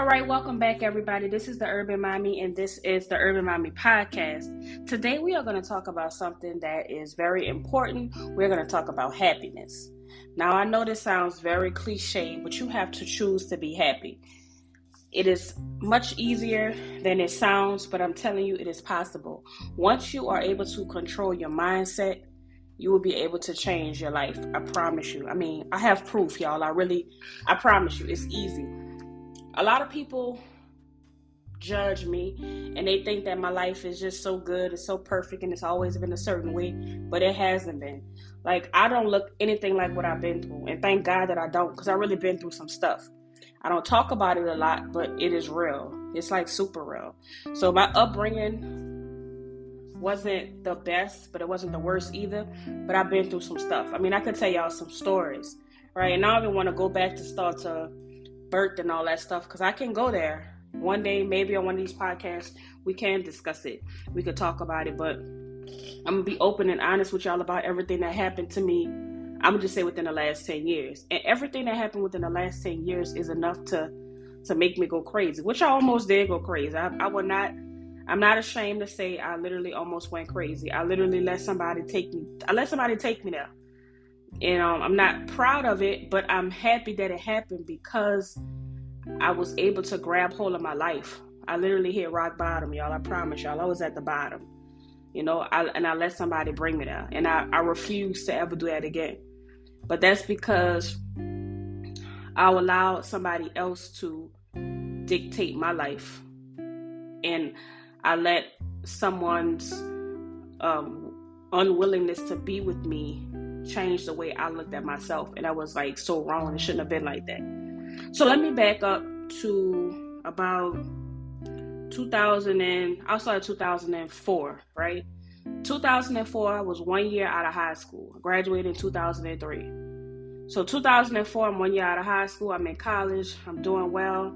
All right, welcome back, everybody. This is the Urban Mommy, and this is the Urban Mommy podcast. Today, we are going to talk about something that is very important. We're going to talk about happiness. Now, I know this sounds very cliche, but you have to choose to be happy. It is much easier than it sounds, but I'm telling you, it is possible. Once you are able to control your mindset, you will be able to change your life. I promise you. I mean, I have proof, y'all. I really, I promise you, it's easy a lot of people judge me and they think that my life is just so good it's so perfect and it's always been a certain way but it hasn't been. Like i don't look anything like what i've been through and thank god that i don't because i really been through some stuff. I don't talk about it a lot but it is real. It's like super real. So my upbringing wasn't the best but it wasn't the worst either but i've been through some stuff. I mean i could tell y'all some stories right? And i don't even want to go back to start to birth and all that stuff because I can go there one day, maybe on one of these podcasts, we can discuss it. We could talk about it, but I'm gonna be open and honest with y'all about everything that happened to me. I'm gonna just say within the last 10 years, and everything that happened within the last 10 years is enough to to make me go crazy, which I almost did go crazy. I, I would not. I'm not ashamed to say I literally almost went crazy. I literally let somebody take me. I let somebody take me there and um, I'm not proud of it, but I'm happy that it happened because I was able to grab hold of my life. I literally hit rock bottom, y'all. I promise y'all, I was at the bottom, you know. I, and I let somebody bring me there, and I, I refuse to ever do that again. But that's because I allowed somebody else to dictate my life, and I let someone's um, unwillingness to be with me changed the way I looked at myself. And I was like so wrong. It shouldn't have been like that. So let me back up to about 2000 and I started 2004, right? 2004, I was one year out of high school. I graduated in 2003. So 2004, I'm one year out of high school. I'm in college. I'm doing well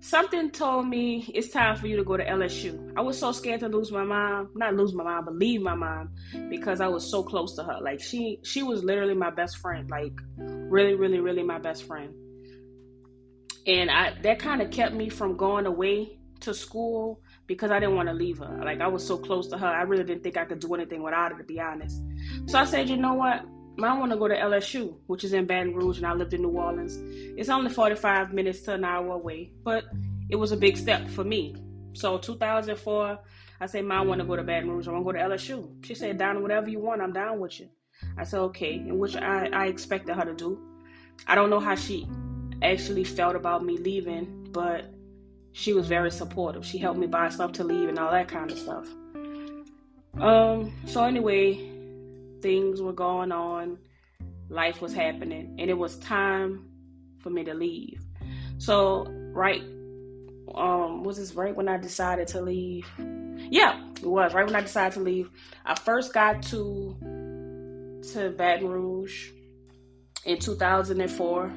something told me it's time for you to go to LSU. I was so scared to lose my mom, not lose my mom, but leave my mom because I was so close to her. Like she she was literally my best friend, like really really really my best friend. And I that kind of kept me from going away to school because I didn't want to leave her. Like I was so close to her. I really didn't think I could do anything without her to be honest. So I said, "You know what? I want to go to LSU, which is in Baton Rouge, and I lived in New Orleans. It's only 45 minutes to an hour away, but it was a big step for me. So 2004, I said, Mom, I want to go to Baton Rouge. I want to go to LSU. She said, down whatever you want. I'm down with you. I said, okay, and which I, I expected her to do. I don't know how she actually felt about me leaving, but she was very supportive. She helped me buy stuff to leave and all that kind of stuff. Um, so anyway, things were going on, life was happening, and it was time for me to leave. So, right, um, was this right when I decided to leave? Yeah, it was right when I decided to leave. I first got to to Baton Rouge in 2004.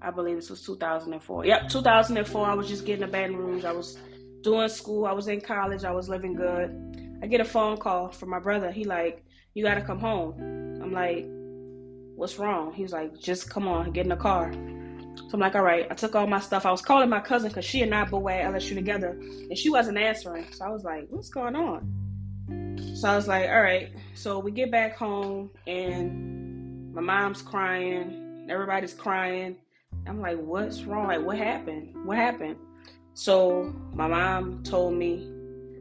I believe this was 2004. Yep, 2004. I was just getting to Baton Rouge. I was doing school. I was in college. I was living good. I get a phone call from my brother. He like, you gotta come home. I'm like, what's wrong? He was like, just come on, get in the car. So I'm like, all right. I took all my stuff. I was calling my cousin because she and I both were at LSU together, and she wasn't answering. So I was like, what's going on? So I was like, all right. So we get back home, and my mom's crying. Everybody's crying. I'm like, what's wrong? Like, what happened? What happened? So my mom told me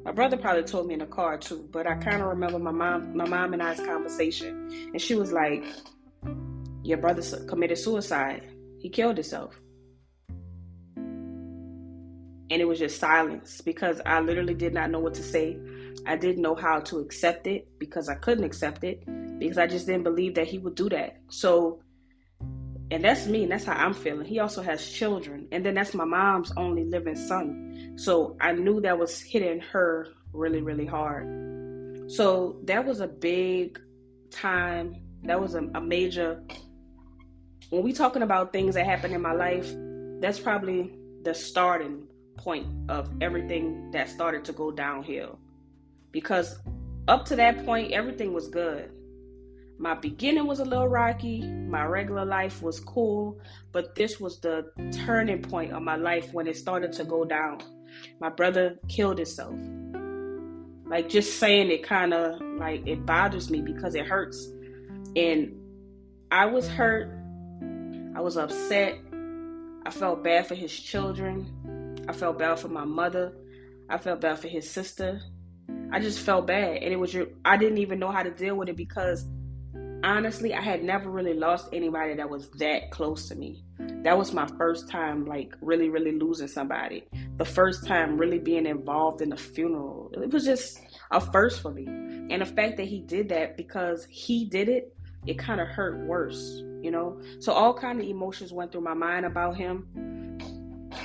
my brother probably told me in the car too, but I kind of remember my mom, my mom and I's conversation, and she was like, "Your brother committed suicide. He killed himself." And it was just silence because I literally did not know what to say. I didn't know how to accept it because I couldn't accept it because I just didn't believe that he would do that. So and that's me, and that's how I'm feeling. He also has children, and then that's my mom's only living son. So I knew that was hitting her really, really hard. So that was a big time. That was a, a major. When we talking about things that happened in my life, that's probably the starting point of everything that started to go downhill. Because up to that point, everything was good. My beginning was a little rocky. My regular life was cool, but this was the turning point of my life when it started to go down. My brother killed himself. Like just saying it kind of like it bothers me because it hurts. And I was hurt. I was upset. I felt bad for his children. I felt bad for my mother. I felt bad for his sister. I just felt bad. And it was I didn't even know how to deal with it because honestly, I had never really lost anybody that was that close to me. That was my first time, like, really, really losing somebody. The first time really being involved in the funeral. It was just a first for me. And the fact that he did that because he did it, it kind of hurt worse, you know? So all kind of emotions went through my mind about him.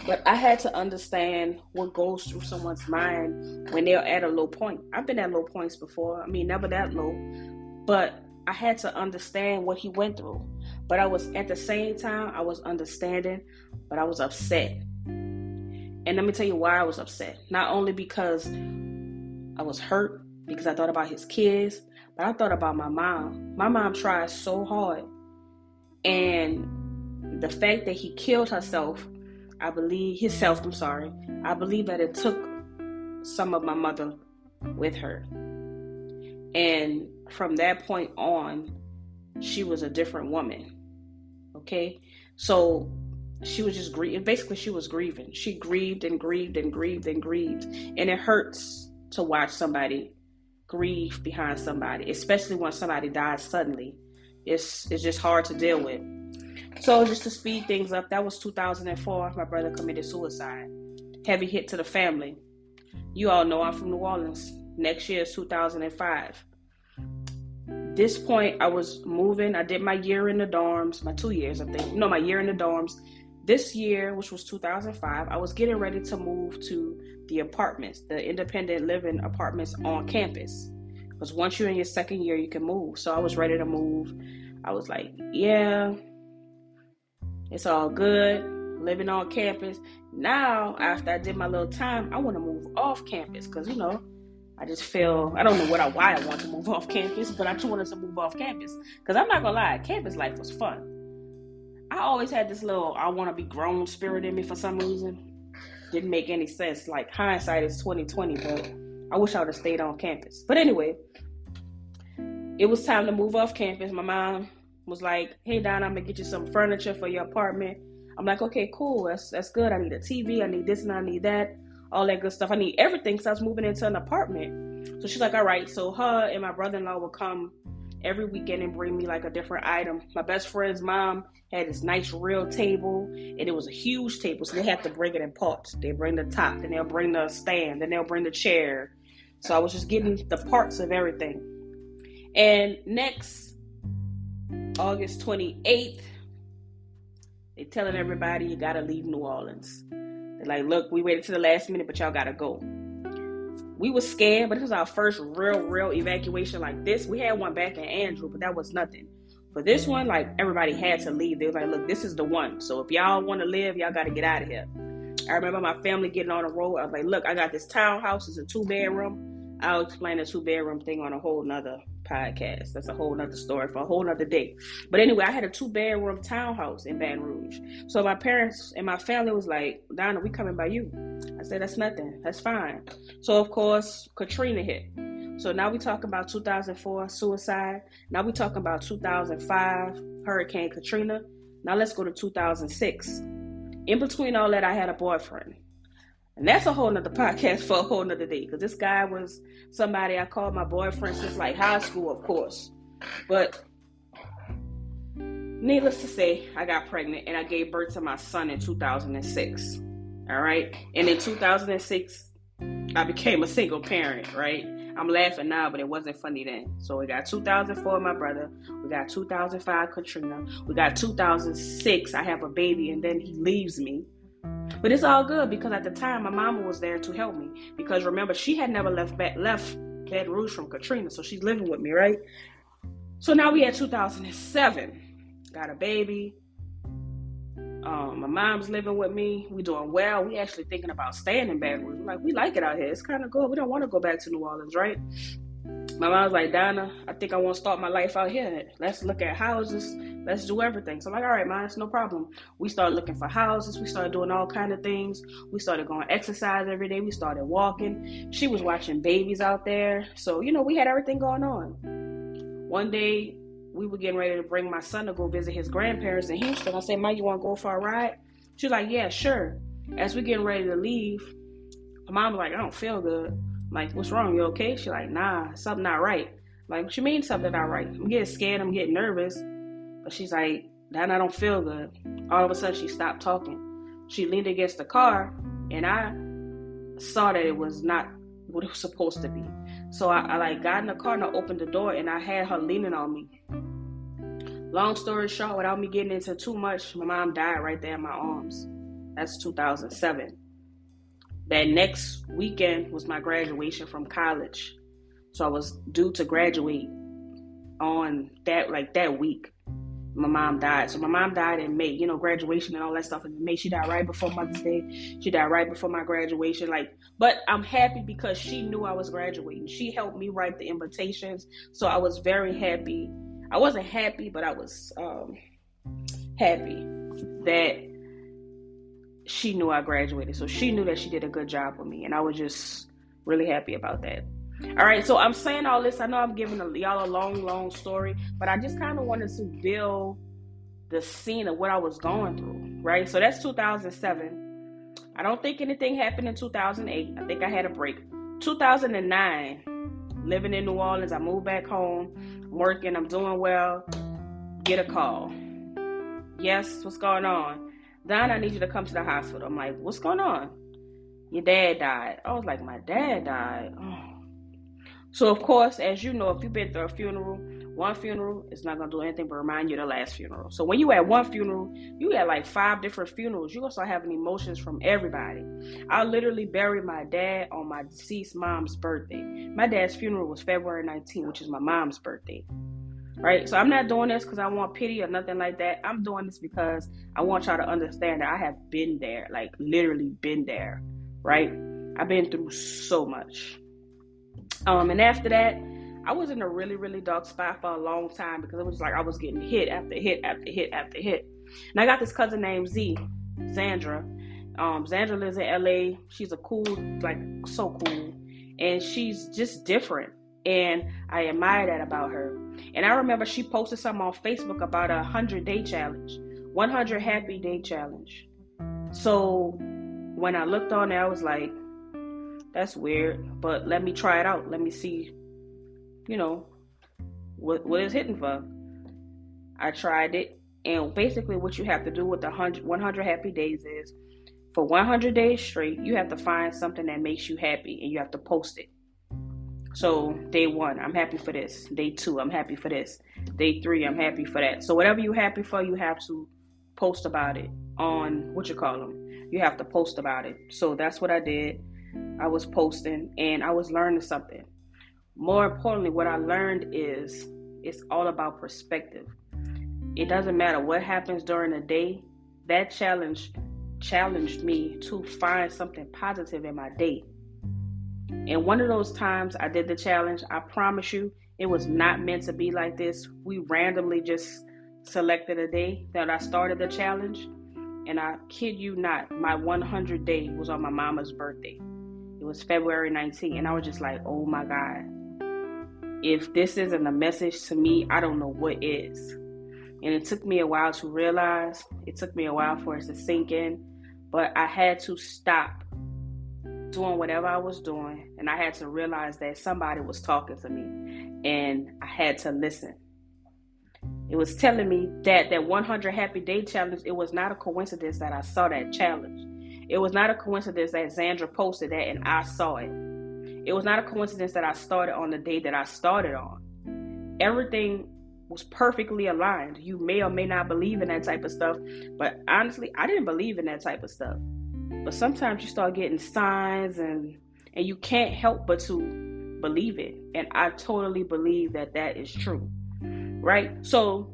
But I had to understand what goes through someone's mind when they're at a low point. I've been at low points before. I mean, never that low. But I had to understand what he went through. But I was at the same time I was understanding, but I was upset. And let me tell you why I was upset. Not only because I was hurt because I thought about his kids, but I thought about my mom. My mom tried so hard. And the fact that he killed herself, I believe himself, I'm sorry. I believe that it took some of my mother with her. And from that point on, she was a different woman. Okay? So she was just grieving. Basically, she was grieving. She grieved and grieved and grieved and grieved. And it hurts to watch somebody grieve behind somebody, especially when somebody dies suddenly. It's, it's just hard to deal with. So, just to speed things up, that was 2004. My brother committed suicide. Heavy hit to the family. You all know I'm from New Orleans. Next year is 2005 this point, I was moving. I did my year in the dorms, my two years, I think. No, my year in the dorms. This year, which was 2005, I was getting ready to move to the apartments, the independent living apartments on campus. Because once you're in your second year, you can move. So I was ready to move. I was like, yeah, it's all good living on campus. Now, after I did my little time, I want to move off campus because, you know, I just feel I don't know what I, why I want to move off campus, but I just wanted to move off campus because I'm not gonna lie, campus life was fun. I always had this little I want to be grown spirit in me for some reason. Didn't make any sense. Like hindsight is 2020, but I wish I would have stayed on campus. But anyway, it was time to move off campus. My mom was like, "Hey Don, I'm gonna get you some furniture for your apartment." I'm like, "Okay, cool. That's that's good. I need a TV. I need this and I need that." All that good stuff. I need everything because I was moving into an apartment. So she's like, all right. So her and my brother in law would come every weekend and bring me like a different item. My best friend's mom had this nice real table, and it was a huge table, so they have to bring it in parts. They bring the top, then they'll bring the stand, then they'll bring the chair. So I was just getting the parts of everything. And next, August 28th, they're telling everybody you gotta leave New Orleans. Like, look, we waited to the last minute, but y'all gotta go. We was scared, but this was our first real, real evacuation like this. We had one back in Andrew, but that was nothing. For this one, like everybody had to leave. They was like, look, this is the one. So if y'all want to live, y'all got to get out of here. I remember my family getting on the road. I was like, look, I got this townhouse. It's a two bedroom. I'll explain the two bedroom thing on a whole nother podcast. That's a whole nother story for a whole nother day. But anyway, I had a two bedroom townhouse in Baton Rouge. So my parents and my family was like, Donna, we coming by you. I said, that's nothing. That's fine. So of course, Katrina hit. So now we talking about 2004 suicide. Now we talking about 2005 Hurricane Katrina. Now let's go to 2006. In between all that, I had a boyfriend. And that's a whole nother podcast for a whole nother day. Because this guy was somebody I called my boyfriend since like high school, of course. But needless to say, I got pregnant and I gave birth to my son in 2006. All right. And in 2006, I became a single parent, right? I'm laughing now, but it wasn't funny then. So we got 2004, my brother. We got 2005, Katrina. We got 2006, I have a baby, and then he leaves me. But it's all good because at the time my mama was there to help me. Because remember, she had never left back, left Baton Rouge from Katrina, so she's living with me, right? So now we had 2007, got a baby. Um, my mom's living with me. We doing well. We actually thinking about staying in Baton Rouge. Like we like it out here. It's kind of good. We don't want to go back to New Orleans, right? my mom's like, Donna, I think I want to start my life out here. Let's look at houses. Let's do everything. So I'm like, all right, it's no problem. We started looking for houses. We started doing all kind of things. We started going exercise every day. We started walking. She was watching babies out there. So, you know, we had everything going on. One day, we were getting ready to bring my son to go visit his grandparents in Houston. I said, Mom, you want to go for a ride? She's like, yeah, sure. As we getting ready to leave, my mom was like, I don't feel good like, what's wrong? You okay? She like, nah, something not right. like, what you mean something not right? I'm getting scared. I'm getting nervous. But she's like, that I don't feel good. All of a sudden, she stopped talking. She leaned against the car, and I saw that it was not what it was supposed to be. So I, I like got in the car and I opened the door, and I had her leaning on me. Long story short, without me getting into too much, my mom died right there in my arms. That's 2007 that next weekend was my graduation from college. So I was due to graduate on that like that week. My mom died. So my mom died in May, you know, graduation and all that stuff in May. She died right before Mother's Day. She died right before my graduation. Like, but I'm happy because she knew I was graduating. She helped me write the invitations. So I was very happy. I wasn't happy, but I was um happy that she knew I graduated. So she knew that she did a good job with me. And I was just really happy about that. All right, so I'm saying all this. I know I'm giving a, y'all a long, long story, but I just kind of wanted to build the scene of what I was going through, right? So that's 2007. I don't think anything happened in 2008. I think I had a break. 2009, living in New Orleans, I moved back home, working, I'm doing well. Get a call. Yes, what's going on? Don, I need you to come to the hospital. I'm like, what's going on? Your dad died. I was like, my dad died. Oh. So, of course, as you know, if you've been through a funeral, one funeral is not going to do anything but remind you of the last funeral. So, when you at one funeral, you at like five different funerals. You're going to start having emotions from everybody. I literally buried my dad on my deceased mom's birthday. My dad's funeral was February 19, which is my mom's birthday right? So I'm not doing this because I want pity or nothing like that. I'm doing this because I want y'all to understand that I have been there, like literally been there, right? I've been through so much. Um, and after that, I was in a really, really dark spot for a long time because it was like I was getting hit after hit after hit after hit. And I got this cousin named Z, Zandra. Um, Zandra lives in LA. She's a cool, like so cool, and she's just different and I admire that about her. And I remember she posted something on Facebook about a 100 day challenge, 100 happy day challenge. So when I looked on it, I was like, that's weird, but let me try it out. Let me see, you know, what what is hitting for. I tried it, and basically, what you have to do with the 100, 100 happy days is for 100 days straight, you have to find something that makes you happy and you have to post it. So day one, I'm happy for this. Day two, I'm happy for this. Day three, I'm happy for that. So whatever you're happy for, you have to post about it on what you call them. You have to post about it. So that's what I did. I was posting and I was learning something. More importantly, what I learned is it's all about perspective. It doesn't matter what happens during the day. That challenge challenged me to find something positive in my day. And one of those times I did the challenge, I promise you, it was not meant to be like this. We randomly just selected a day that I started the challenge. And I kid you not, my 100 day was on my mama's birthday. It was February 19th. And I was just like, oh my God. If this isn't a message to me, I don't know what is. And it took me a while to realize, it took me a while for it to sink in. But I had to stop doing whatever I was doing, and I had to realize that somebody was talking to me, and I had to listen. It was telling me that that 100 happy day challenge. It was not a coincidence that I saw that challenge. It was not a coincidence that Zandra posted that and I saw it. It was not a coincidence that I started on the day that I started on. Everything was perfectly aligned. You may or may not believe in that type of stuff, but honestly, I didn't believe in that type of stuff. But sometimes you start getting signs and and you can't help but to believe it. And I totally believe that that is true. Right? So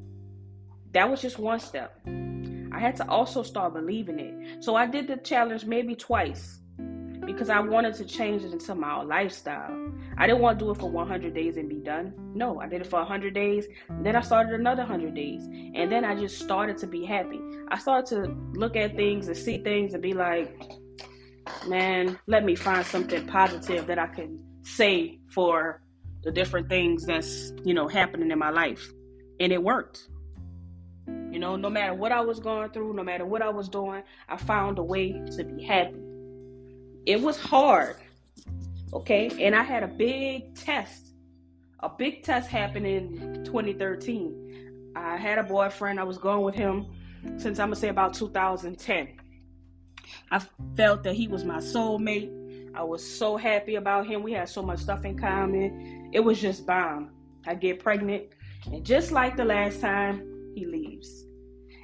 that was just one step. I had to also start believing it. So I did the challenge maybe twice. because I wanted to change it into my lifestyle. I didn't want to do it for 100 days and be done. No, I did it for 100 days. Then I started another 100 days. And then I just started to be happy. I started to look at things and see things and be like, man, let me find something positive that I can say for the different things that's, you know, happening in my life. And it worked. You know, no matter what I was going through, no matter what I was doing, I found a way to be happy. It was hard. Okay. And I had a big test. A big test happened in 2013. I had a boyfriend. I was going with him since I'm to say about 2010. I felt that he was my soulmate. I was so happy about him. We had so much stuff in common. It was just bomb. I get pregnant. And just like the last time, he leaves.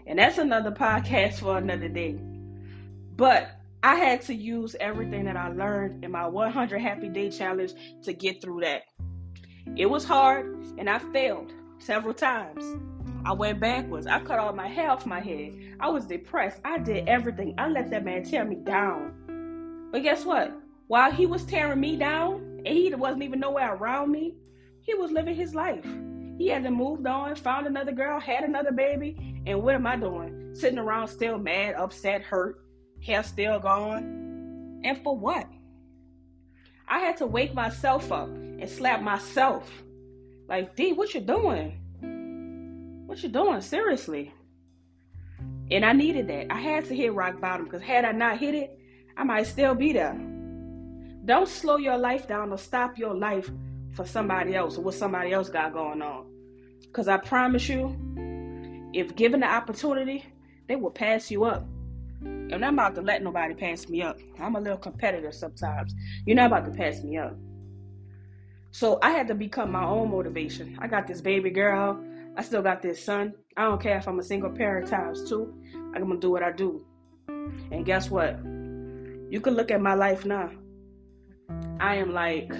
And that's another podcast for another day. But I had to use everything that I learned in my 100 Happy Day Challenge to get through that. It was hard and I failed several times. I went backwards. I cut all my hair off my head. I was depressed. I did everything. I let that man tear me down. But guess what? While he was tearing me down and he wasn't even nowhere around me, he was living his life. He hadn't moved on, found another girl, had another baby, and what am I doing? Sitting around still mad, upset, hurt, hair still gone. And for what? I had to wake myself up and slap myself. Like, D, what you doing? What you doing? Seriously. And I needed that. I had to hit rock bottom because had I not hit it, I might still be there. Don't slow your life down or stop your life for somebody else or what somebody else got going on. Because I promise you, if given the opportunity, they will pass you up. And I'm about to let nobody pass me up. I'm a little competitor sometimes. You're not about to pass me up. So I had to become my own motivation. I got this baby girl. I still got this son. I don't care if I'm a single parent times two. I'm gonna do what I do. And guess what? You can look at my life now. I am like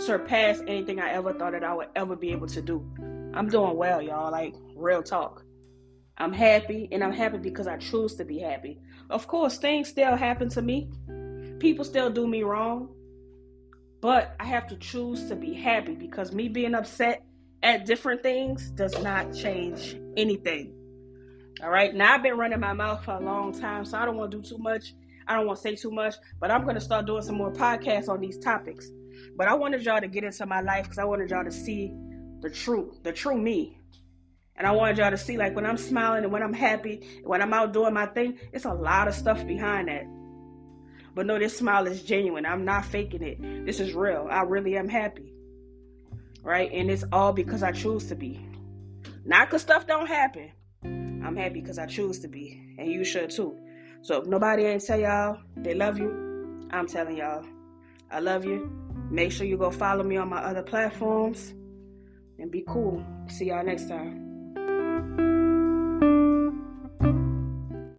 surpass anything I ever thought that I would ever be able to do. I'm doing well, y'all. Like real talk. I'm happy, and I'm happy because I choose to be happy. Of course, things still happen to me. People still do me wrong. But I have to choose to be happy because me being upset at different things does not change anything. All right. Now I've been running my mouth for a long time, so I don't want to do too much. I don't want to say too much, but I'm going to start doing some more podcasts on these topics. But I wanted y'all to get into my life because I wanted y'all to see the true, the true me. And I wanted y'all to see, like, when I'm smiling and when I'm happy, when I'm out doing my thing, it's a lot of stuff behind that. But no, this smile is genuine. I'm not faking it. This is real. I really am happy. Right? And it's all because I choose to be. Not because stuff don't happen. I'm happy because I choose to be. And you should too. So if nobody ain't tell y'all they love you, I'm telling y'all I love you. Make sure you go follow me on my other platforms and be cool. See y'all next time.